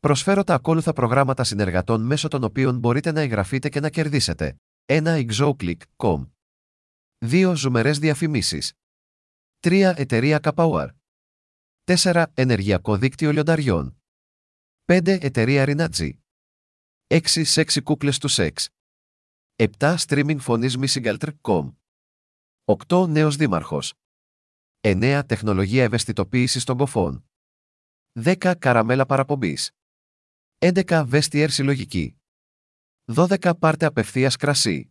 Προσφέρω τα ακόλουθα προγράμματα συνεργατών μέσω των οποίων μπορείτε να εγγραφείτε και να κερδίσετε. 1. Exoclick.com 2. Ζουμερές διαφημίσεις 3. Εταιρεία Καπαουάρ 4. Ενεργειακό δίκτυο λιονταριών 5. Εταιρεία Ρινάτζι 6. Σεξι κούκλες του σεξ 7. Streaming φωνής Missingalter.com 8. Νέος δήμαρχος 9. Τεχνολογία ευαισθητοποίησης των κοφών 10. Καραμέλα παραπομπής 11. Βέστιερ συλλογική 12. Πάρτε απευθείας κρασί